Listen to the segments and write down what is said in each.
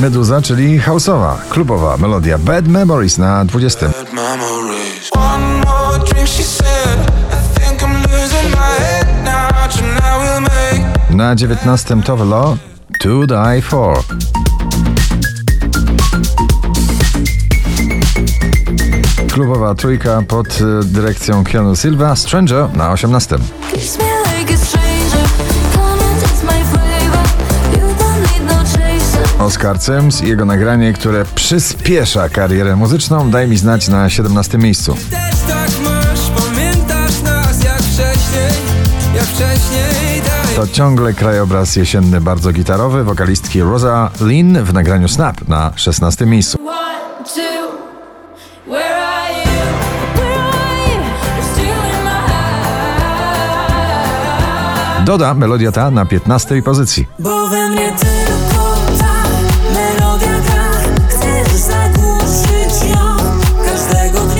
Meduza, czyli houseowa, klubowa melodia Bad Memories na 20. memories. One more drink, she said. I think I'm losing my head now. Tonight we'll make Na 19 Tove Lo, To Die For. Klubowa trójka pod y, dyrekcją Keanu Silva, Stranger na 18. Oscar Sims i jego nagranie, które przyspiesza karierę muzyczną, daj mi znać na 17 miejscu. Też tak masz, pamiętasz nas jak wcześniej, jak wcześniej, daj. To ciągle krajobraz jesienny, bardzo gitarowy, wokalistki Rosa Lynn w nagraniu Snap na 16 miejscu. One, two. Where are you? Doda melodia ta na 15 pozycji. Bo we mnie tylko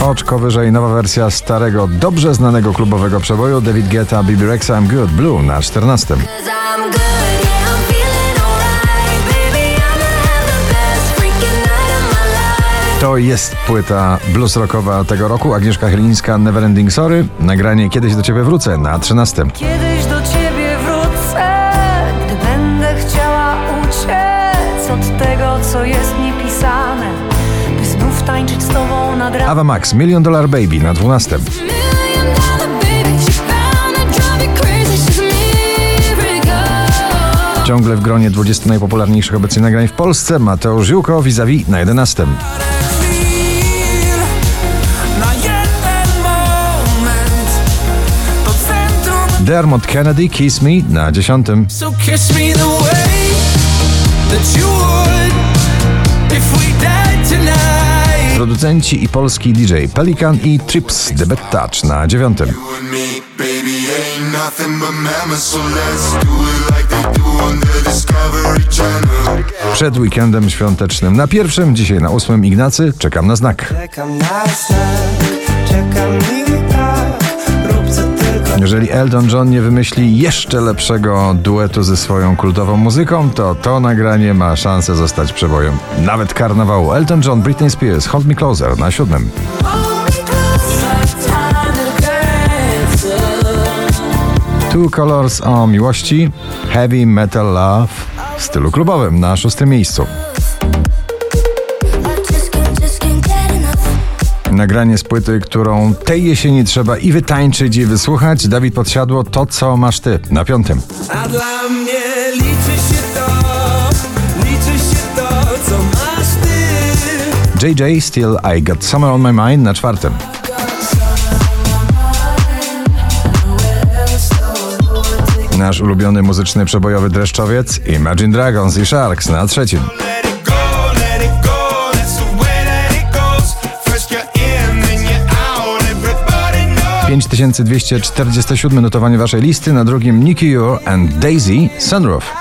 dnia. Oczko wyżej nowa wersja starego, dobrze znanego klubowego przeboju David Guetta, Bibi Rexa, I'm Good, Blue na 14. Cause I'm good, yeah, I'm feeling alright. Baby, I'ma have the best freaking night of my life. To jest płyta blues rockowa tego roku. Agnieszka Chylińska, Neverending Sorry. Nagranie Kiedyś do Ciebie wrócę na 13. Kiedyś do ciebie wrócę, gdy będę chciała uciec od tego, co jest znów tańczyć z tobą nad ranem. Ava Max, Million Dollar Baby na 12. Million dollar baby, she's bound to drive you crazy. She's a miracle. Ciągle w gronie 20 najpopularniejszych obecnie nagrań w Polsce. Mateusz Ziółko, vis-a-vis na 11. Chwil na jeden moment do centrum. Dermot Kennedy, Kiss Me na 10. So kiss me the way that you would if we. Producenci i polski DJ Pelikan i Trips The Bad Touch na 9. You and me, baby, ain't nothing but mammals, so let's do it like they do on the Discovery Channel. Przed weekendem świątecznym na pierwszym, dzisiaj na ósmym Ignacy, czekam na znak. Czekam na znak, czekam i Jeżeli Elton John nie wymyśli jeszcze lepszego duetu ze swoją kultową muzyką, to to nagranie ma szansę zostać przebojem. Nawet karnawału. Elton John, Britney Spears, Hold Me Closer na siódmym. Two Colors o miłości, Heavy Metal Love w stylu klubowym na szóstym miejscu. Nagranie z płyty, którą tej jesieni trzeba i wytańczyć, i wysłuchać. Dawid Podsiadło, to co masz ty na piątym. A dla mnie liczy się to, liczy się to, co masz ty. JJ Still I Got Summer on My Mind na czwartym. Nasz ulubiony muzyczny przebojowy dreszczowiec Imagine Dragons i Sharks na trzecim. 5247 notowanie waszej listy, na drugim Nicky Your and Daisy Sunroof.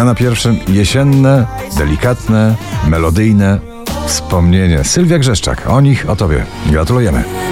A na pierwszym jesienne, delikatne, melodyjne wspomnienie. Sylwia Grzeszczak, o nich, o tobie. Gratulujemy.